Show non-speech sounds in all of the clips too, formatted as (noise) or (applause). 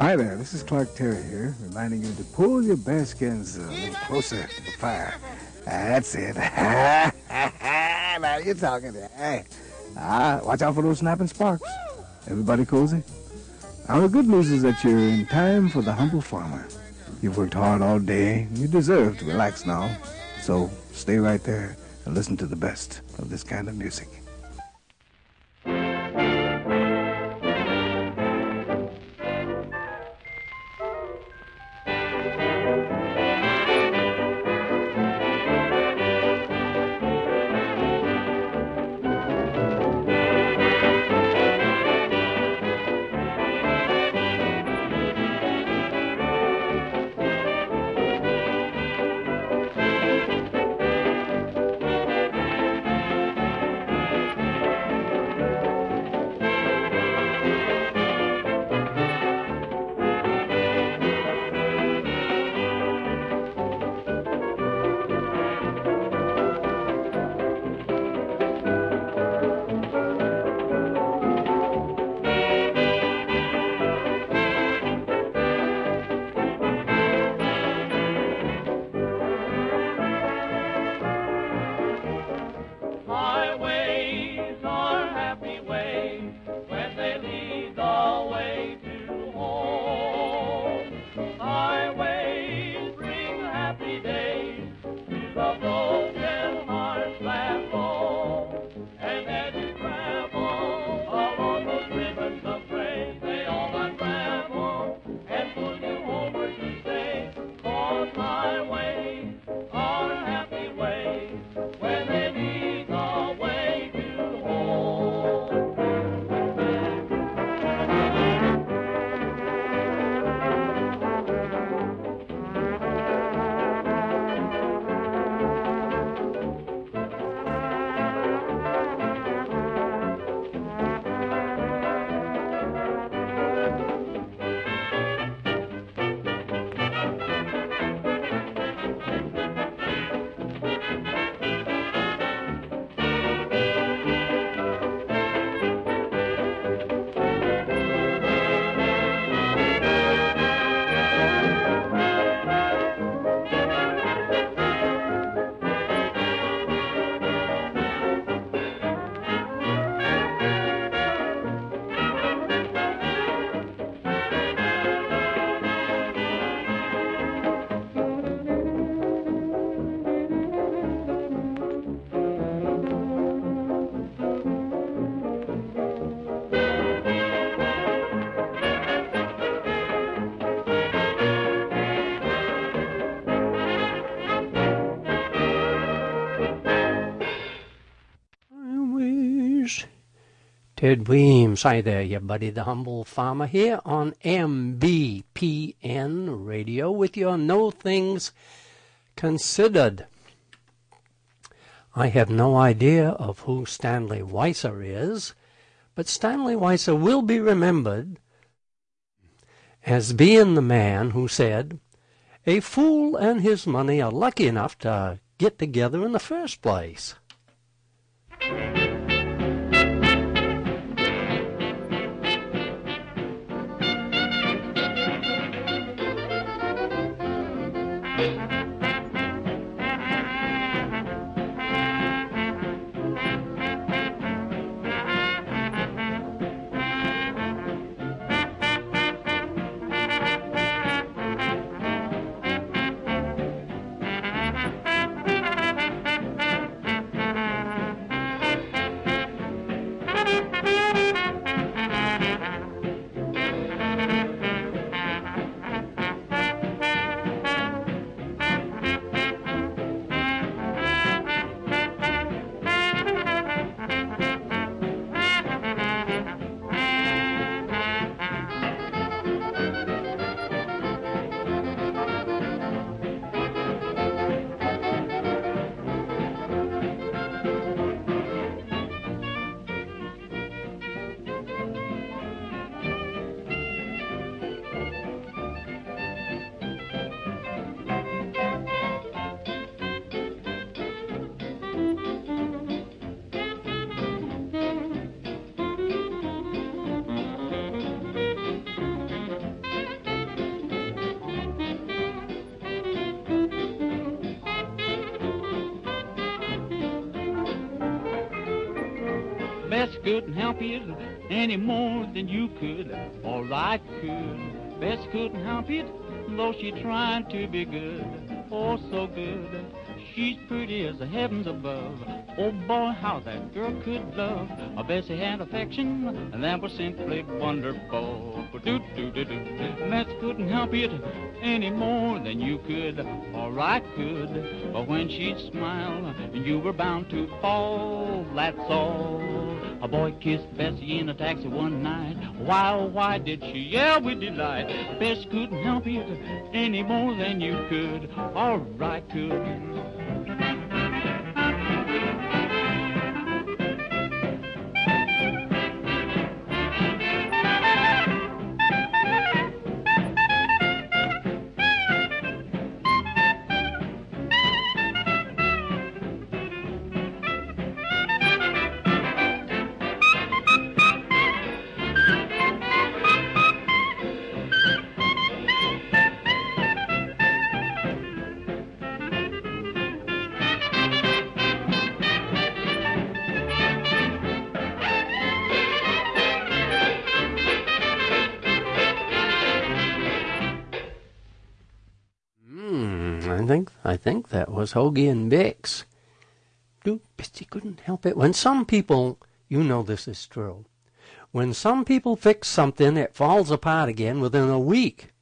Hi there, this is Clark Terry here, reminding you to pull your bearskins a uh, little closer to the fire. That's it. (laughs) now you're talking. Hey, ah, watch out for those snapping sparks. Everybody cozy? Now the good news is that you're in time for the humble farmer. You've worked hard all day. You deserve to relax now. So stay right there and listen to the best of this kind of music. Ted Weems, hi there, your buddy the humble farmer here on MBPN radio with your No Things Considered. I have no idea of who Stanley Weiser is, but Stanley Weiser will be remembered as being the man who said, A fool and his money are lucky enough to get together in the first place. Help it any more than you could, or I could. Bess couldn't help it, though she tried to be good, oh so good. She's pretty as the heavens above. Oh boy, how that girl could love. Bessie had affection, and that was simply wonderful. Bess couldn't help it any more than you could, or I could. But when she'd smile, you were bound to fall. That's all. A boy kissed Bessie in a taxi one night. Why, oh, why did she yell with delight? Bess couldn't help it any more than you could, or I could. Was Hoagy and Bix. Do Bessie couldn't help it. When some people, you know this is true. When some people fix something, it falls apart again within a week.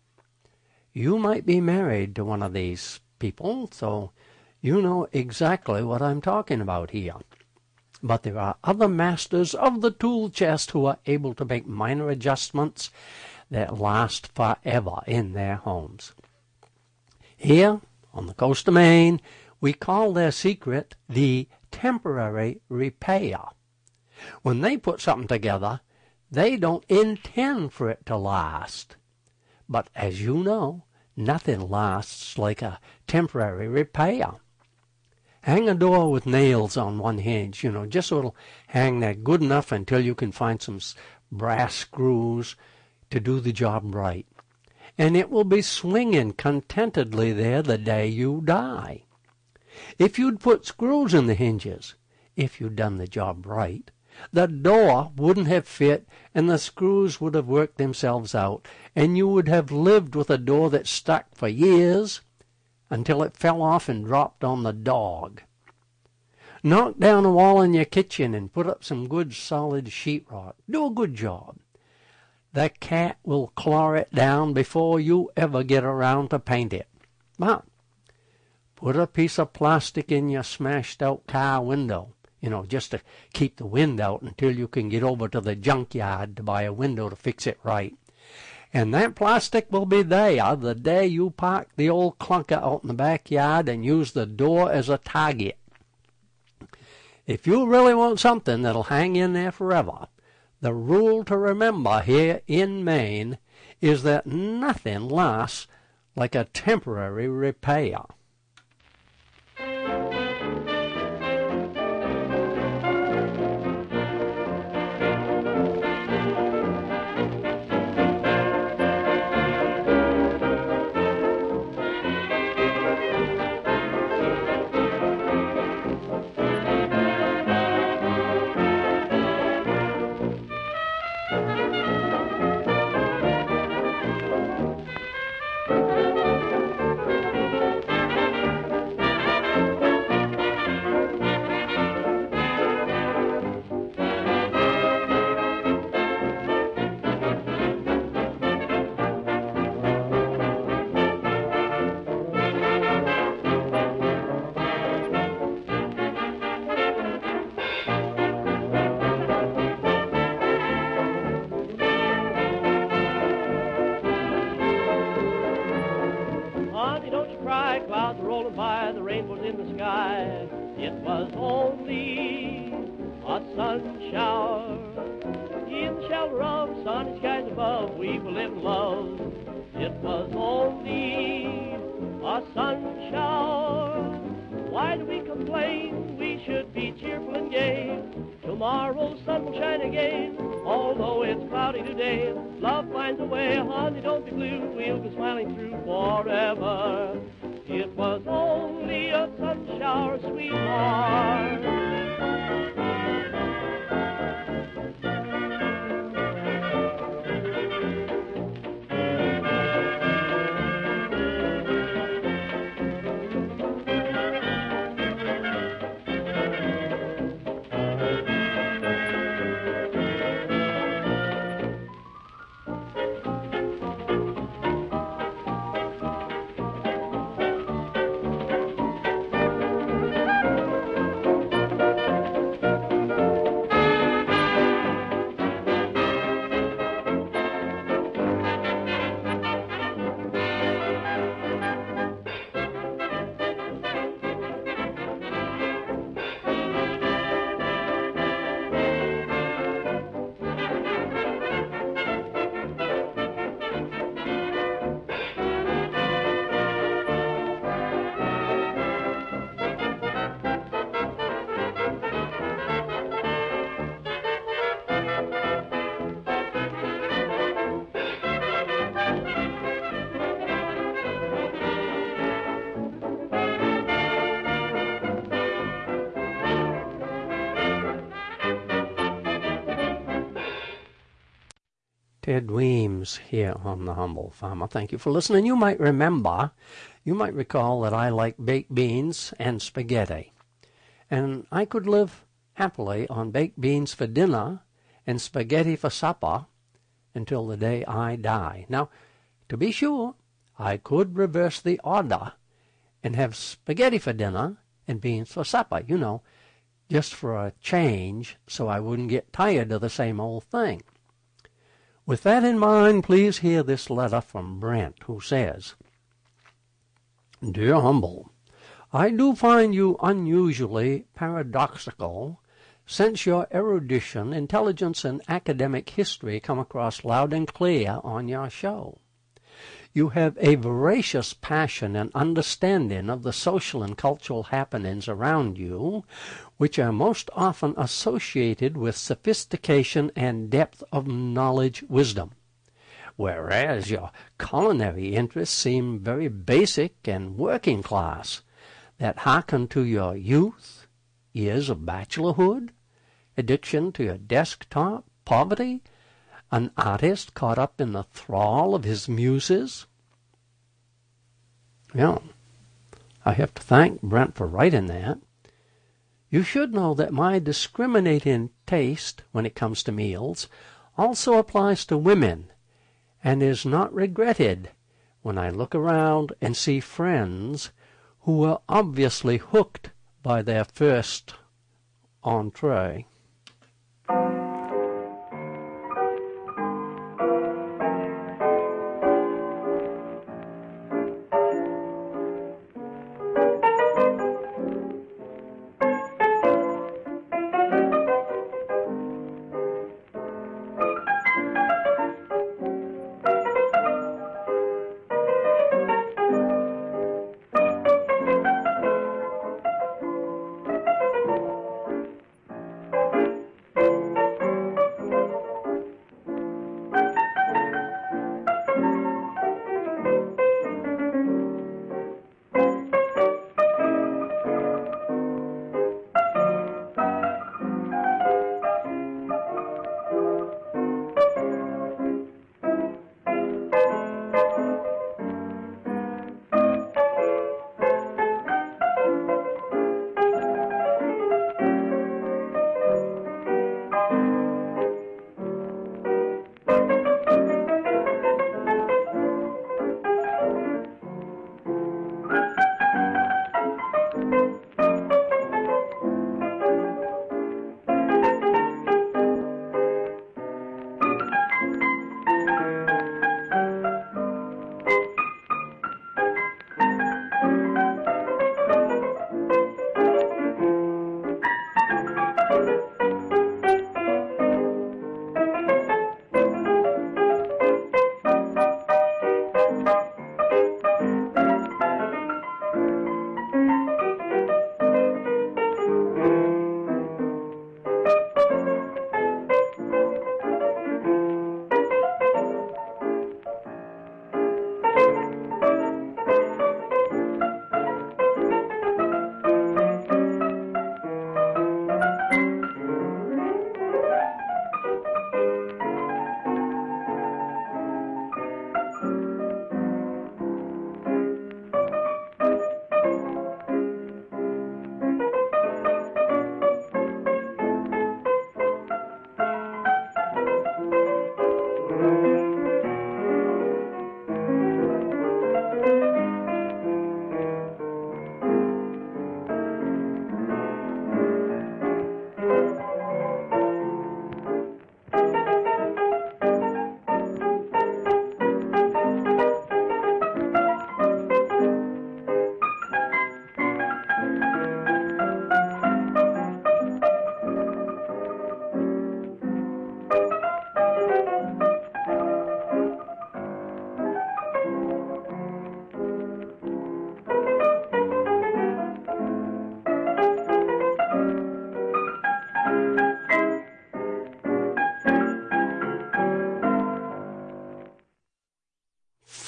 You might be married to one of these people, so you know exactly what I'm talking about here. But there are other masters of the tool chest who are able to make minor adjustments that last forever in their homes. Here, on the coast of Maine, we call their secret the temporary repair. When they put something together, they don't intend for it to last. But as you know, nothing lasts like a temporary repair. Hang a door with nails on one hinge, you know, just so it'll hang there good enough until you can find some brass screws to do the job right and it will be swinging contentedly there the day you die. If you'd put screws in the hinges, if you'd done the job right, the door wouldn't have fit and the screws would have worked themselves out, and you would have lived with a door that stuck for years until it fell off and dropped on the dog. Knock down a wall in your kitchen and put up some good solid sheetrock. Do a good job the cat will claw it down before you ever get around to paint it. But put a piece of plastic in your smashed out car window, you know, just to keep the wind out until you can get over to the junkyard to buy a window to fix it right. And that plastic will be there the day you park the old clunker out in the backyard and use the door as a target. If you really want something that'll hang in there forever, the rule to remember here in Maine is that nothing lasts like a temporary repair. smiling through. Ted Weems here on The Humble Farmer. Thank you for listening. You might remember, you might recall that I like baked beans and spaghetti. And I could live happily on baked beans for dinner and spaghetti for supper until the day I die. Now, to be sure, I could reverse the order and have spaghetti for dinner and beans for supper, you know, just for a change so I wouldn't get tired of the same old thing. With that in mind, please hear this letter from Brent, who says, Dear Humble, I do find you unusually paradoxical since your erudition, intelligence, and academic history come across loud and clear on your show. You have a voracious passion and understanding of the social and cultural happenings around you, which are most often associated with sophistication and depth of knowledge wisdom. Whereas your culinary interests seem very basic and working class, that hearken to your youth, years of bachelorhood, addiction to your desktop, poverty, an artist caught up in the thrall of his muses? Yeah, I have to thank Brent for writing that. You should know that my discriminating taste when it comes to meals also applies to women and is not regretted when I look around and see friends who are obviously hooked by their first entree.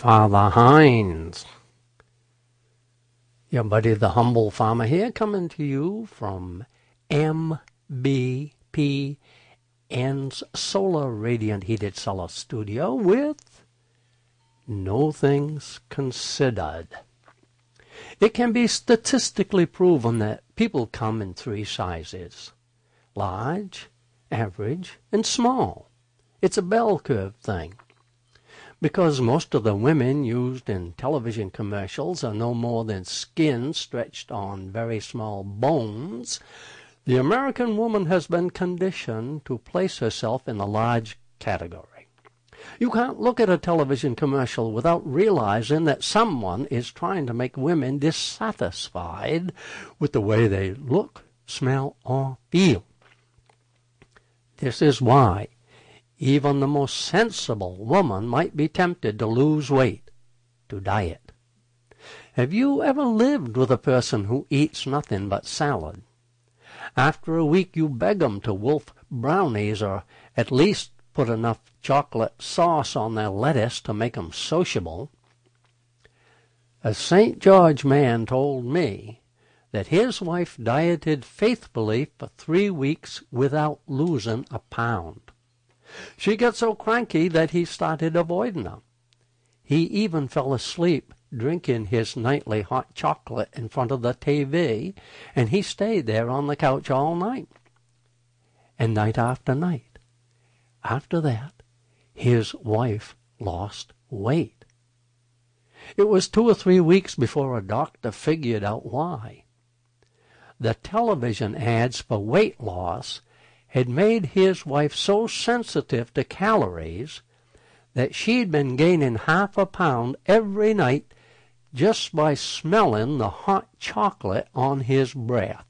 Father Hines. Your buddy the Humble Farmer here coming to you from MBP solar radiant heated Solar studio with no things considered. It can be statistically proven that people come in three sizes large, average, and small. It's a bell curve thing. Because most of the women used in television commercials are no more than skin stretched on very small bones, the American woman has been conditioned to place herself in the large category. You can't look at a television commercial without realizing that someone is trying to make women dissatisfied with the way they look, smell, or feel. This is why even the most sensible woman might be tempted to lose weight, to diet. Have you ever lived with a person who eats nothing but salad? After a week you beg 'em to wolf brownies or at least put enough chocolate sauce on their lettuce to make 'em sociable. A St. George man told me that his wife dieted faithfully for three weeks without losing a pound. She got so cranky that he started avoiding her. He even fell asleep drinking his nightly hot chocolate in front of the TV, and he stayed there on the couch all night. And night after night. After that, his wife lost weight. It was two or three weeks before a doctor figured out why. The television ads for weight loss had made his wife so sensitive to calories that she'd been gaining half a pound every night just by smelling the hot chocolate on his breath.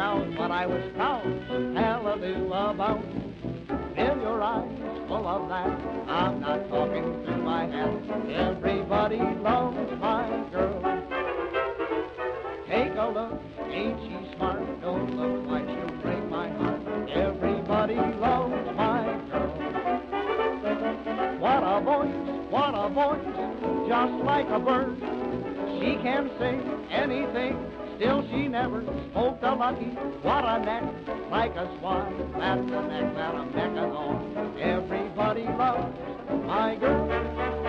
The what I was proud, hallelujah, about. Fill your eyes full of that, I'm not talking through my hat. Everybody loves my girl. Take a look, ain't she smart? Don't look like she'll break my heart. Everybody loves my girl. What a voice, what a voice, just like a bird. She can sing anything, still she never spoke a lucky. What a neck, like a swan, that's the neck that I'm necking on. Everybody loves my girl.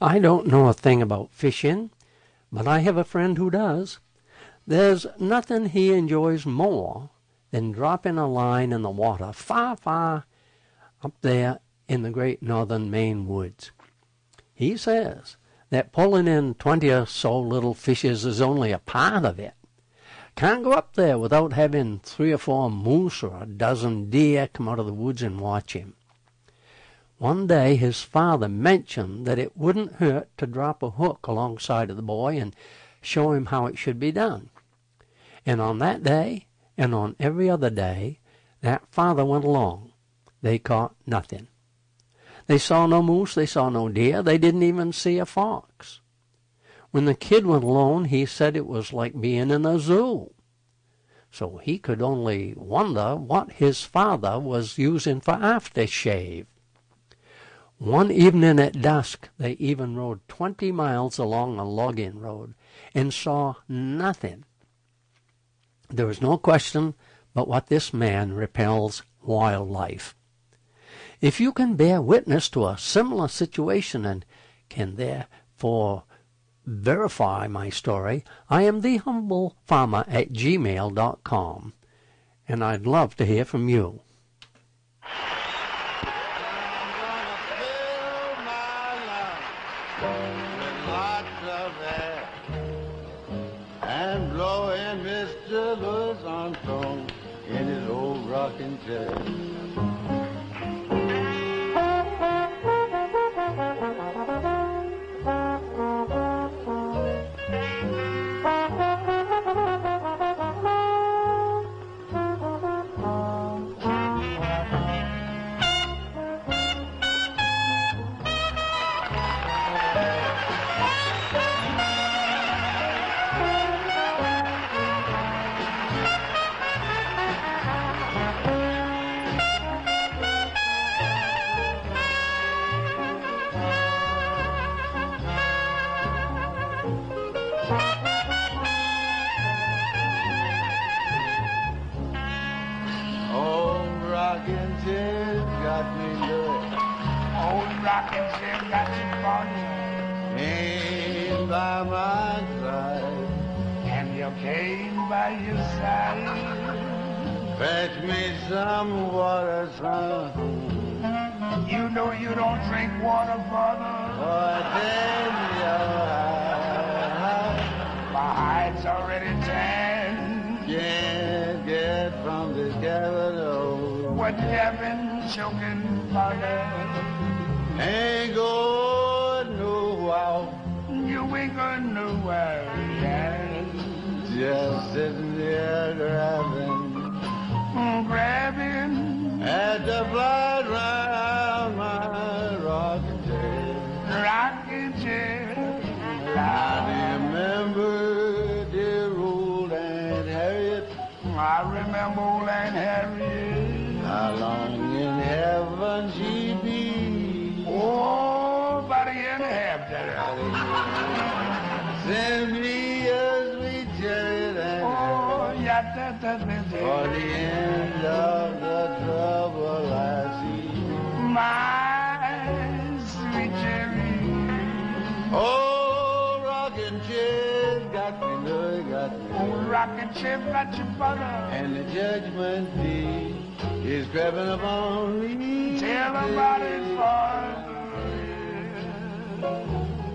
I don't know a thing about fishing, but I have a friend who does. There's nothing he enjoys more than dropping a line in the water far, far up there in the great northern Maine woods. He says that pulling in twenty or so little fishes is only a part of it. Can't go up there without having three or four moose or a dozen deer come out of the woods and watch him. One day his father mentioned that it wouldn't hurt to drop a hook alongside of the boy and show him how it should be done. And on that day, and on every other day, that father went along. They caught nothing. They saw no moose, they saw no deer, they didn't even see a fox. When the kid went alone, he said it was like being in a zoo. So he could only wonder what his father was using for aftershave. One evening at dusk, they even rode twenty miles along a logging road and saw nothing. There is no question but what this man repels wildlife. If you can bear witness to a similar situation and can therefore verify my story, I am the humble farmer at gmail.com, and I'd love to hear from you. Rocking came by your side. Fetch me some water, son. You know you don't drink water, brother. For then your eyes My hide's already tanned. can't get from this capital. What heaven choking mother. Ain't going nowhere. You ain't going nowhere. Just sitting there grabbing Grabbing, at the fly round my rocking chair. rocking chair. I remember dear old Aunt Harriet. I remember old Aunt Harriet. How long in heaven she'd be. Oh, about a year and a half. Send me for the end of the trouble I see. My sweet cherry. Oh, rocking chair got me, Louis got me. Old rocking chair got your brother. And the judgment day is grabbing upon me. Tell about it, father.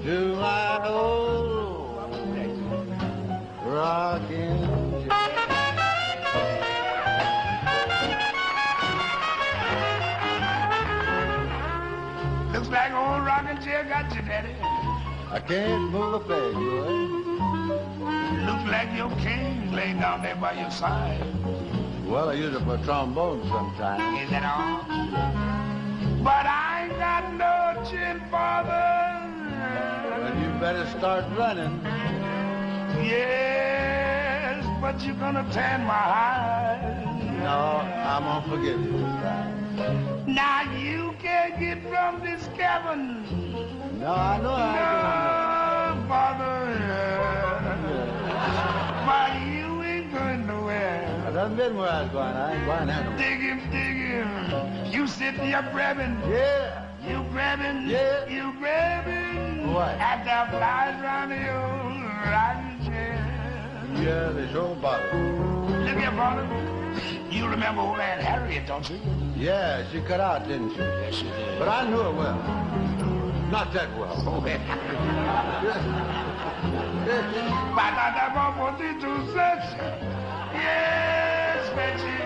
To my old rocking rocking chair got you, Daddy. I can't move a peg, Louis. Looks like your king laying down there by your side. Well, I use it for trombone sometimes. Is that all? But I ain't got no chin, father. Well, you better start running. Yes, but you're gonna tan my hide. No, I'm gonna forget you this time. Now you can't get from this cabin. No, I know how No, father. But you ain't going it. I nowhere. done been where I was going. I ain't going way. Dig him, dig him. You sitting here grabbing. Yeah. You grabbing. Yeah. You grabbing. What? At the flies round your rocking chair. Yeah, the show bottle. Look here, brother. You remember old Aunt Harriet, don't you? Yeah, she cut out, didn't she? Yes, she did. But I knew her well. Not that well. Oh, Batata popotito such. Yes, Betty.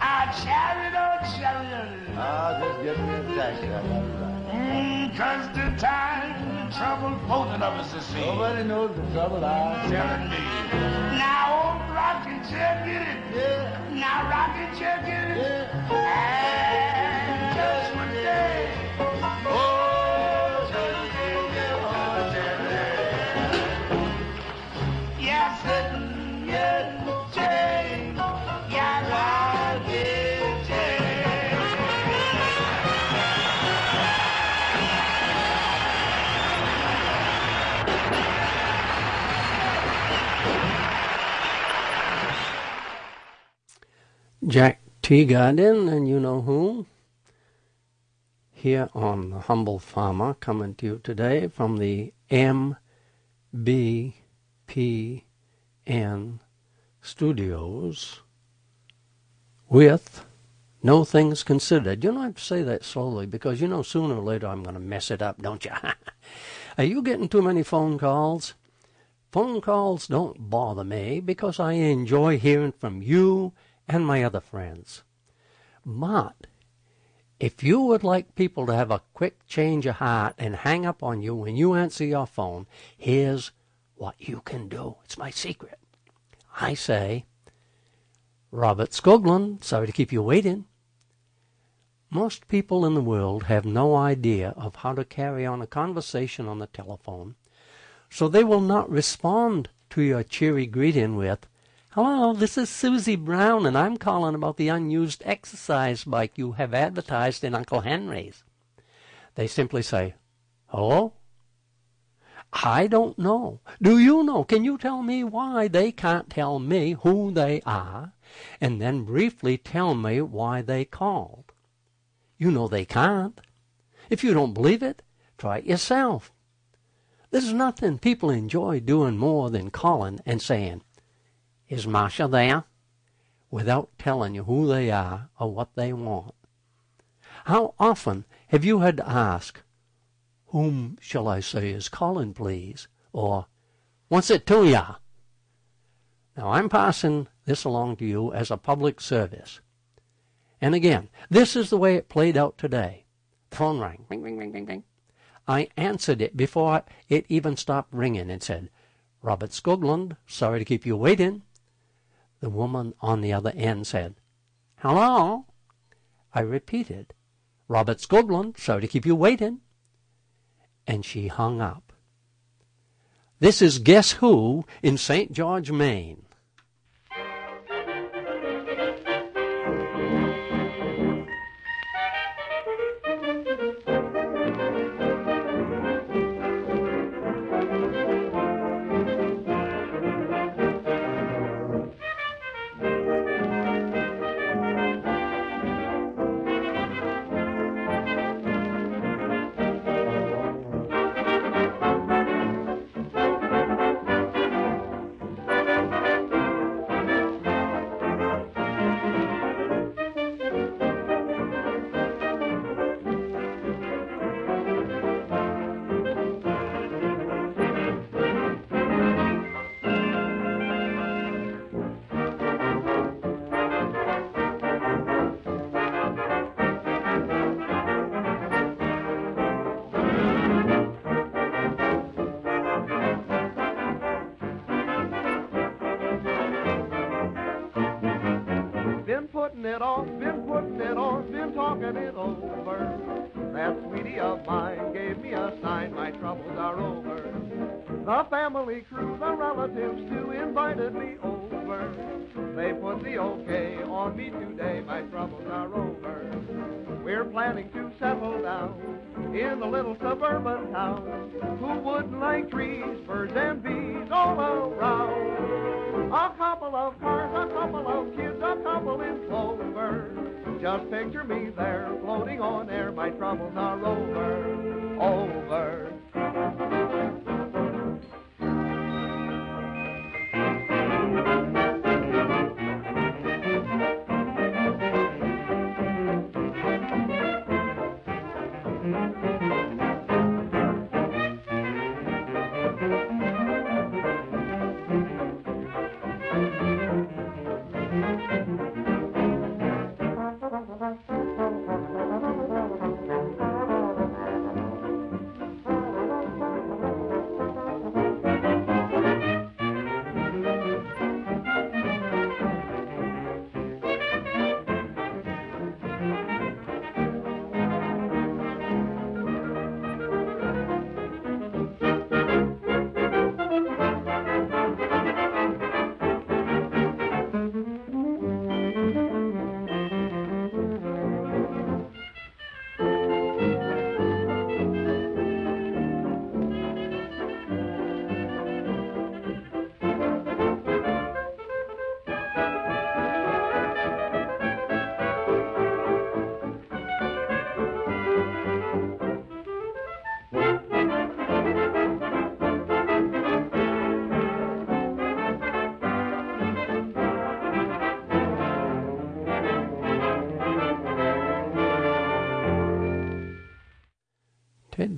I chariot, oh chariot. Ah, just get me a taxi. I got it right. Mm, Cause the time, the trouble, both of us to see. Nobody knows the trouble I'm telling me. Now, old rocking chair, get it. Yeah. Now, rocking chair, get it. Yeah. And Jack Teagarden, and you know who? Here on The Humble Farmer, coming to you today from the MBPN studios with No Things Considered. You know, I have to say that slowly because you know sooner or later I'm going to mess it up, don't you? (laughs) Are you getting too many phone calls? Phone calls don't bother me because I enjoy hearing from you and my other friends. But if you would like people to have a quick change of heart and hang up on you when you answer your phone, here's what you can do. It's my secret. I say, Robert Skoglund, sorry to keep you waiting. Most people in the world have no idea of how to carry on a conversation on the telephone, so they will not respond to your cheery greeting with, Hello, this is Susie Brown, and I'm calling about the unused exercise bike you have advertised in Uncle Henry's. They simply say, Hello? I don't know. Do you know? Can you tell me why they can't tell me who they are, and then briefly tell me why they called? You know they can't. If you don't believe it, try it yourself. There's nothing people enjoy doing more than calling and saying, Is Marcia there? without telling you who they are or what they want. How often have you had to ask, Whom shall I say is calling, please? Or, What's it to ya? Now, I'm passing this along to you as a public service. And again, this is the way it played out today. The phone rang. Ring, ring, ring, ring, ring. I answered it before it even stopped ringing and said, Robert Skoglund, sorry to keep you waiting. The woman on the other end said, Hello? I repeated, Robert Skoglund, sorry to keep you waiting. And she hung up. This is Guess Who in St. George, Maine. The family crew, the relatives too, invited me over. They put the okay on me today, my troubles are over. We're planning to settle down in a little suburban town. Who wouldn't like trees, birds, and bees all around? A couple of cars, a couple of kids, a couple in clover. Just picture me there, floating on air. My troubles are over, over.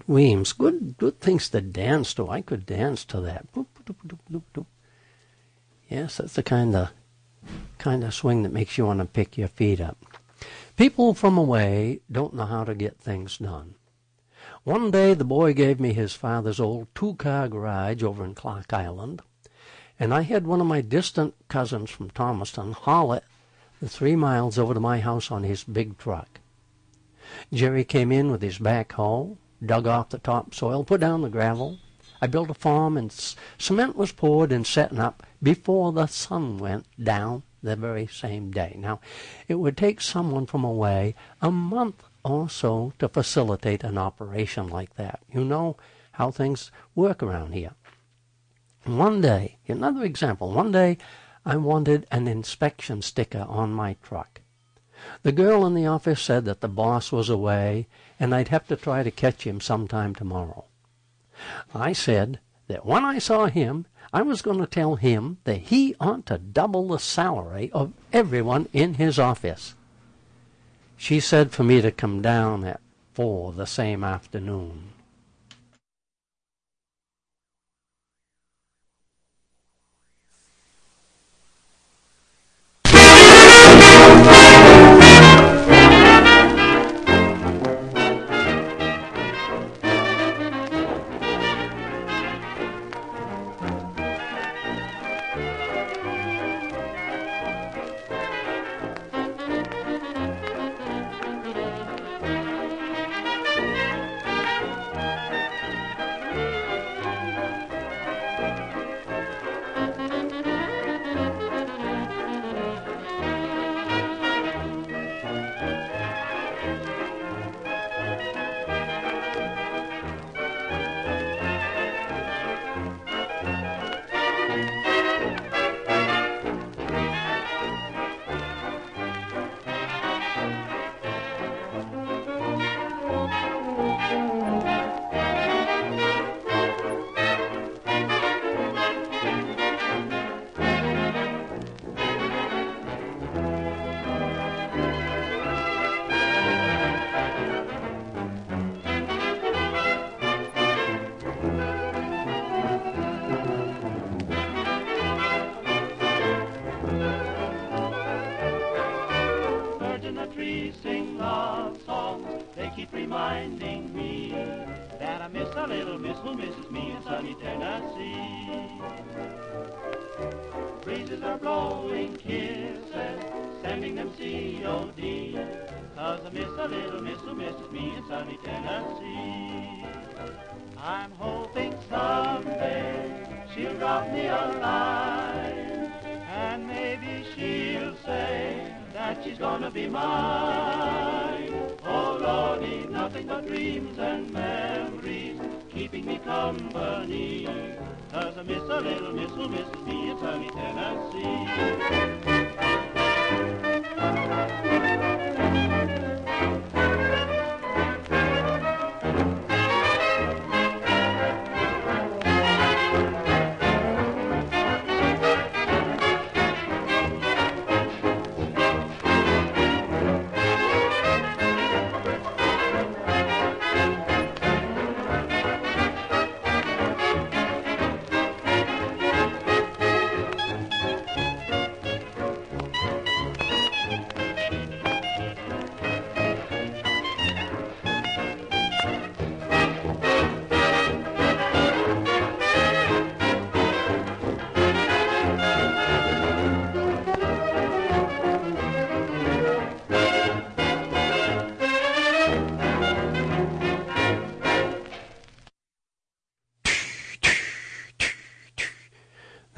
Weems, good good things to dance to. I could dance to that. Yes, that's the kind of kind of swing that makes you want to pick your feet up. People from away don't know how to get things done. One day the boy gave me his father's old two-car garage over in Clark Island, and I had one of my distant cousins from Thomaston haul it the three miles over to my house on his big truck. Jerry came in with his backhoe, dug off the topsoil, put down the gravel. I built a farm, and cement was poured and setting up before the sun went down the very same day. Now, it would take someone from away a month or so to facilitate an operation like that. You know how things work around here. One day, another example, one day I wanted an inspection sticker on my truck. The girl in the office said that the boss was away and I'd have to try to catch him sometime tomorrow. I said that when I saw him, I was going to tell him that he ought to double the salary of everyone in his office. She said for me to come down at four the same afternoon.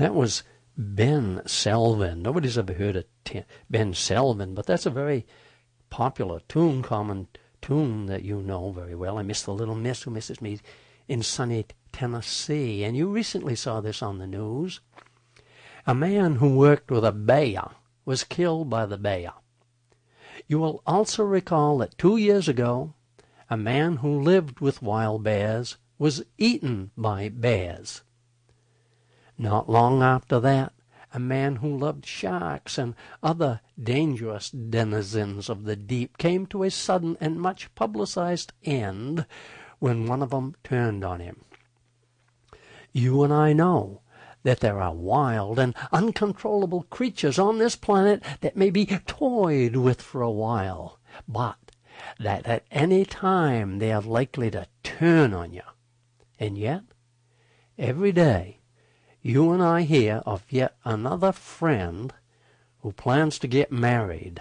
That was Ben Selvin. Nobody's ever heard of Ben Selvin, but that's a very popular tune, common tune that you know very well. I miss the little miss who misses me in sunny Tennessee. And you recently saw this on the news. A man who worked with a bear was killed by the bear. You will also recall that two years ago, a man who lived with wild bears was eaten by bears. Not long after that, a man who loved sharks and other dangerous denizens of the deep came to a sudden and much publicized end when one of them turned on him. You and I know that there are wild and uncontrollable creatures on this planet that may be toyed with for a while, but that at any time they are likely to turn on you. And yet, every day, you and I hear of yet another friend who plans to get married.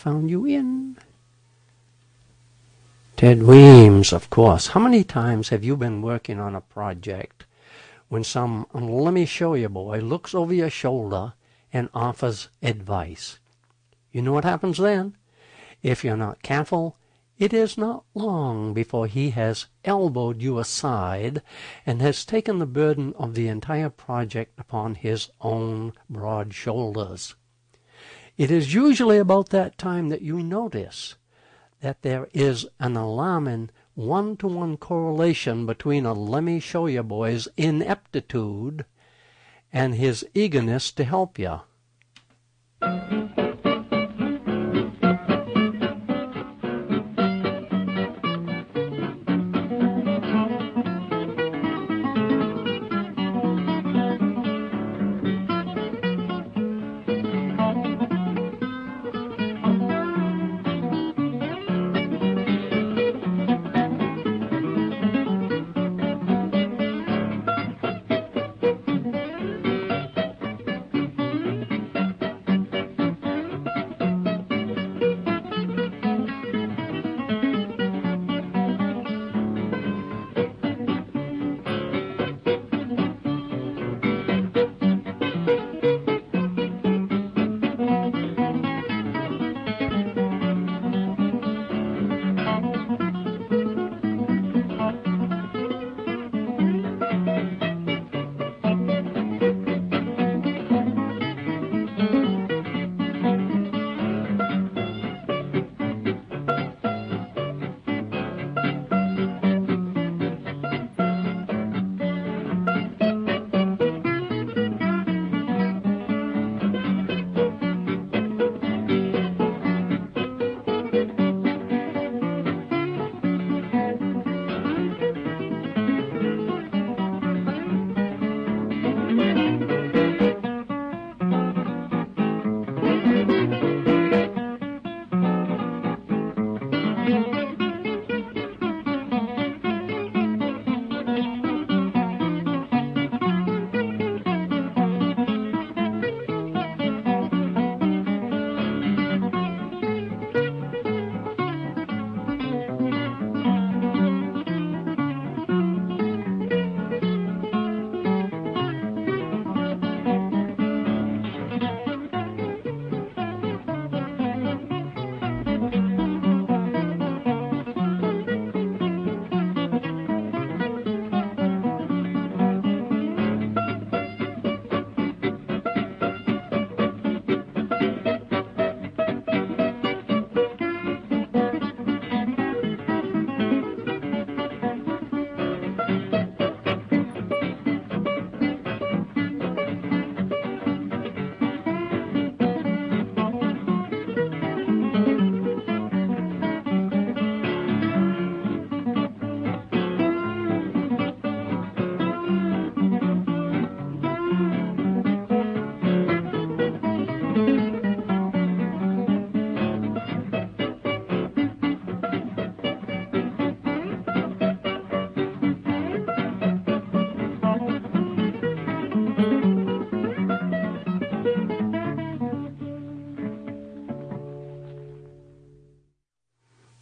Found you in. Ted Weems, of course. How many times have you been working on a project when some um, let me show you boy looks over your shoulder and offers advice? You know what happens then? If you're not careful, it is not long before he has elbowed you aside and has taken the burden of the entire project upon his own broad shoulders. It is usually about that time that you notice that there is an alarming one to one correlation between a lemme show you boy's ineptitude and his eagerness to help you.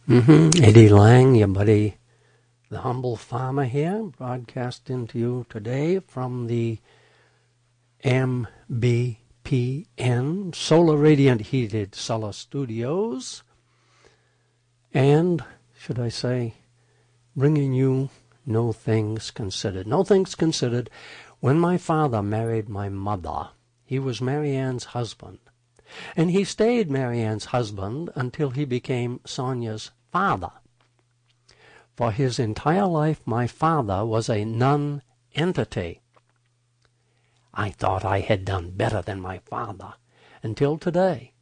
Mm-hmm. Eddie Lang, your buddy, the humble farmer here, broadcasting to you today from the MPBN Solar Radiant Heated Cellar Studios. And, should I say, bringing you No Things Considered. No Things Considered, when my father married my mother, he was Marianne's husband. And he stayed Marianne's husband until he became Sonia's father. For his entire life, my father was a non-entity. I thought I had done better than my father until today,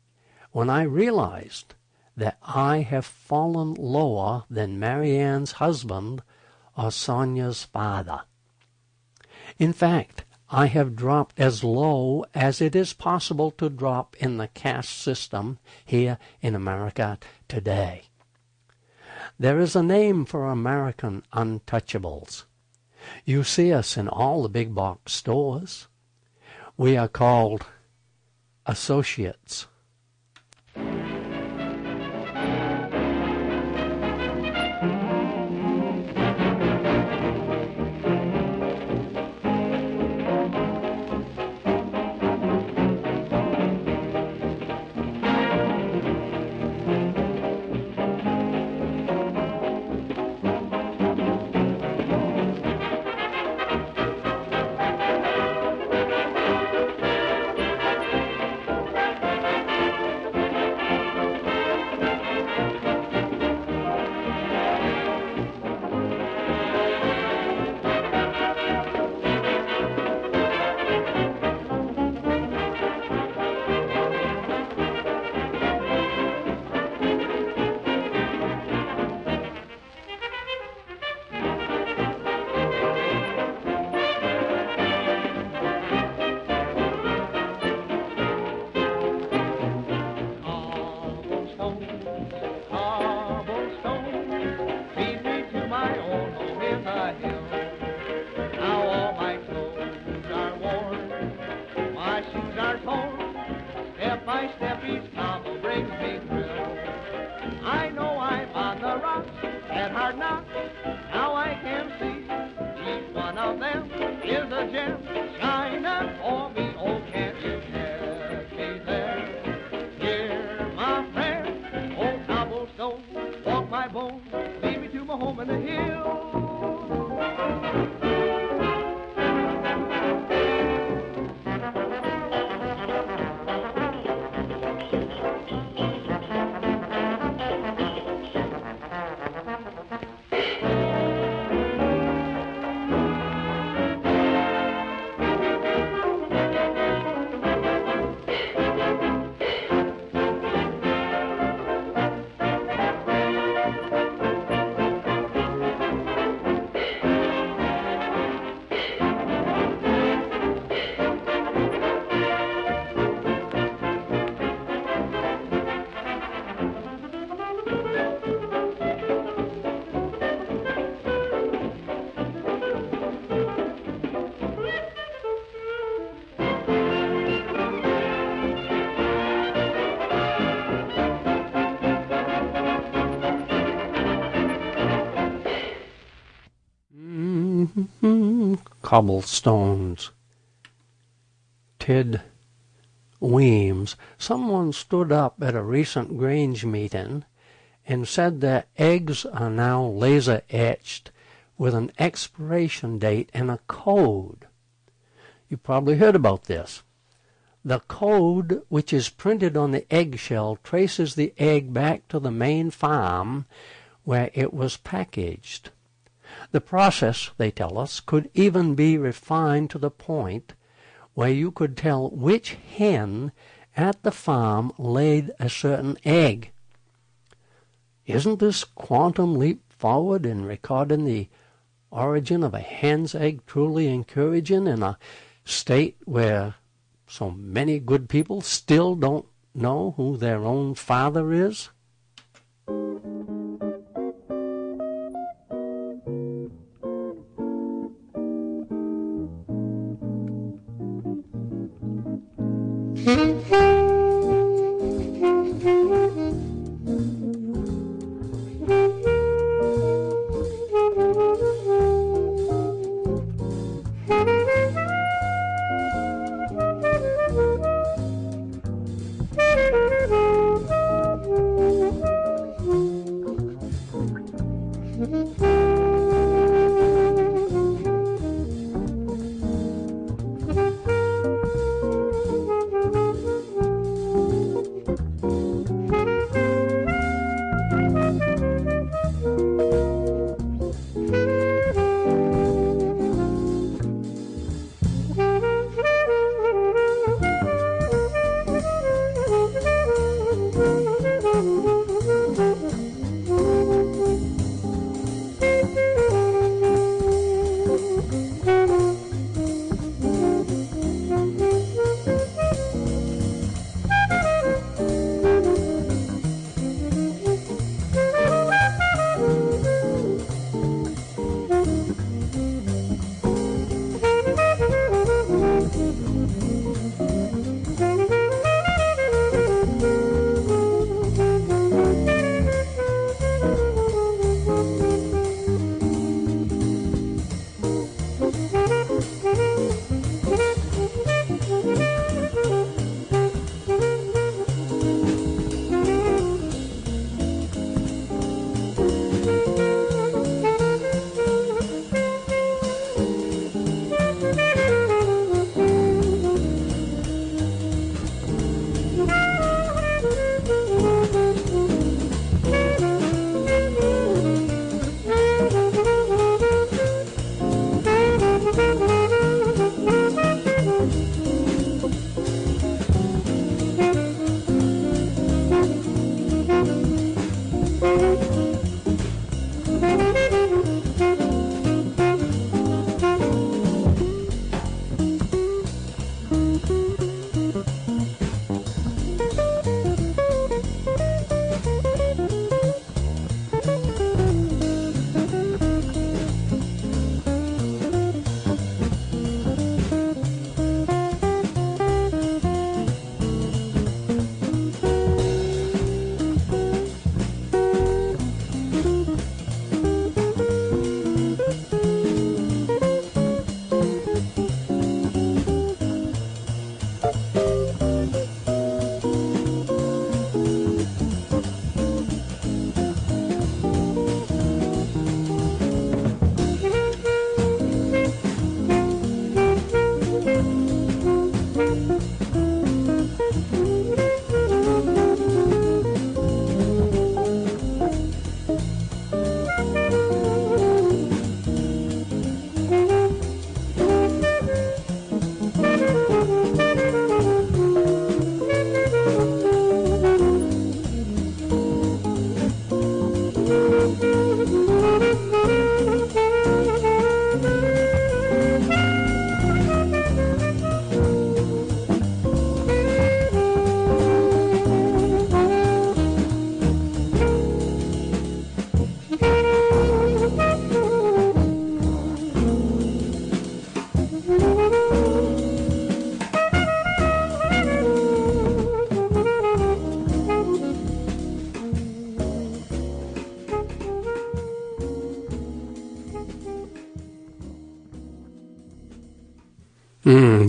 when I realized that I have fallen lower than Marianne's husband or Sonia's father. In fact, I have dropped as low as it is possible to drop in the caste system here in America today. There is a name for American untouchables. You see us in all the big box stores. We are called associates. Cobblestones. Ted Weems, someone stood up at a recent Grange meeting and said that eggs are now laser etched with an expiration date and a code. You probably heard about this. The code, which is printed on the eggshell, traces the egg back to the main farm where it was packaged. The process, they tell us, could even be refined to the point where you could tell which hen at the farm laid a certain egg. Isn't this quantum leap forward in recording the origin of a hen's egg truly encouraging in a state where so many good people still don't know who their own father is? Mm-hmm.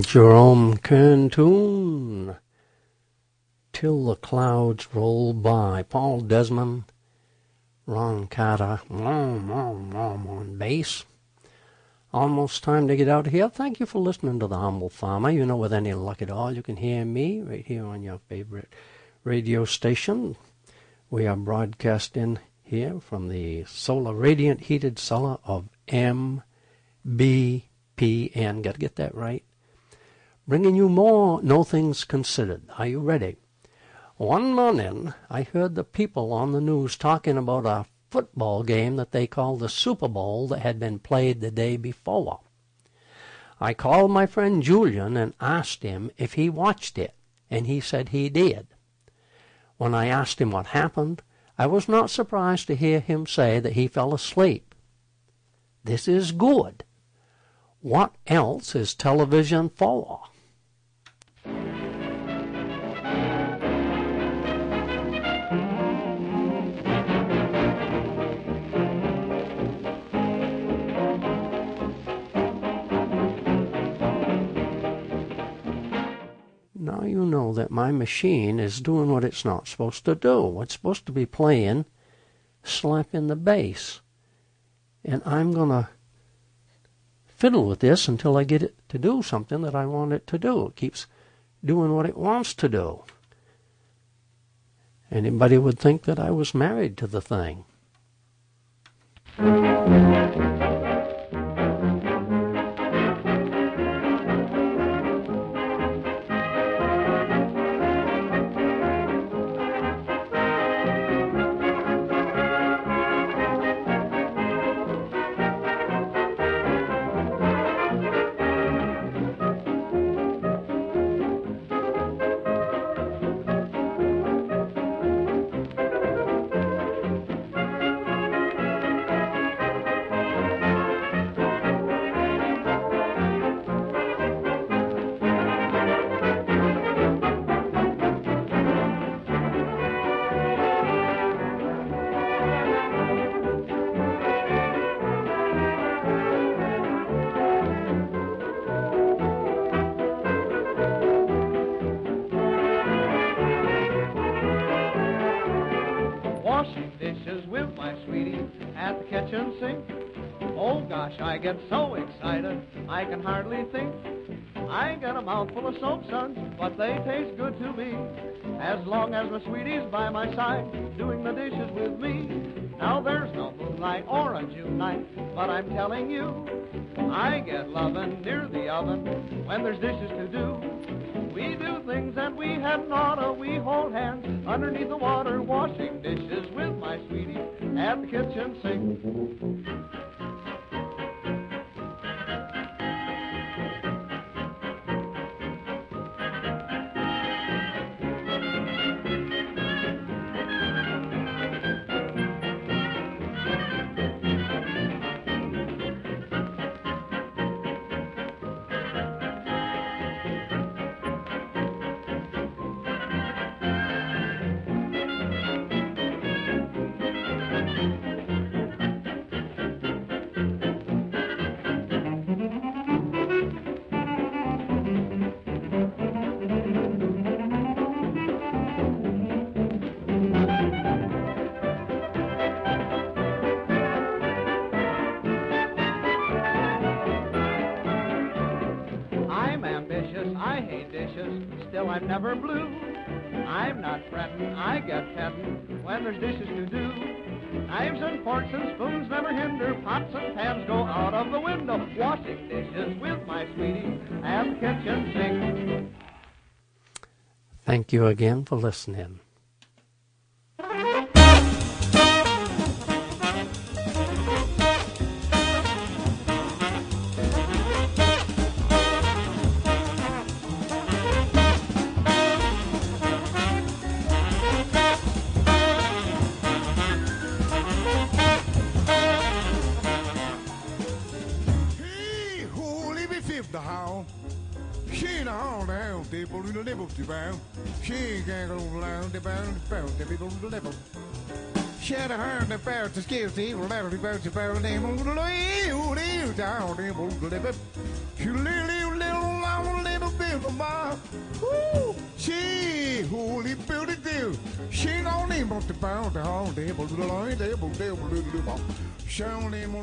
Jerome Kern tune. Till the clouds roll by. Paul Desmond, Ron Carter, on bass. Almost time to get out of here. Thank you for listening to The Humble Farmer. You know, with any luck at all, you can hear me right here on your favorite radio station. We are broadcasting here from the solar radiant heated cellar of MPBN. Got to get that right. Bringing you more No Things Considered. Are you ready? One morning, I heard the people on the news talking about a football game that they called the Super Bowl that had been played the day before. I called my friend Julian and asked him if he watched it, and he said he did. When I asked him what happened, I was not surprised to hear him say that he fell asleep. This is good. What else is television for? Now you know that my machine is doing what it's not supposed to do. It's supposed to be playing slapping the bass. And I'm going to fiddle with this until I get it to do something that I want it to do. It keeps doing what it wants to do. Anybody would think that I was married to the thing. Get so excited, I can hardly think. I get a mouthful of soap suds, but they taste good to me. As long as my sweetie's by my side, doing the dishes with me. Now there's no moonlight or a June night, but I'm telling you, I get lovin' near the oven when there's dishes to do. We do things that we hadn't oughta. We hold hands underneath the water, washing dishes with my sweetie at the kitchen sink. I hate dishes, still I'm never blue. I'm not fretting, I get petting when there's dishes to do. Knives and forks and spoons never hinder, pots and pans go out of the window. Washing dishes with my sweetie the kitchen sink. Thank you again for listening. Pull the level to bound. She go down the bound, the bound, the level. She had a hand the bound to scale the evil the bound, the bound, they the oh, they down, they the level. She little, little, Show little bit of my. She holy beauty do. She don't even want to bound the will do the line. They will do the Show them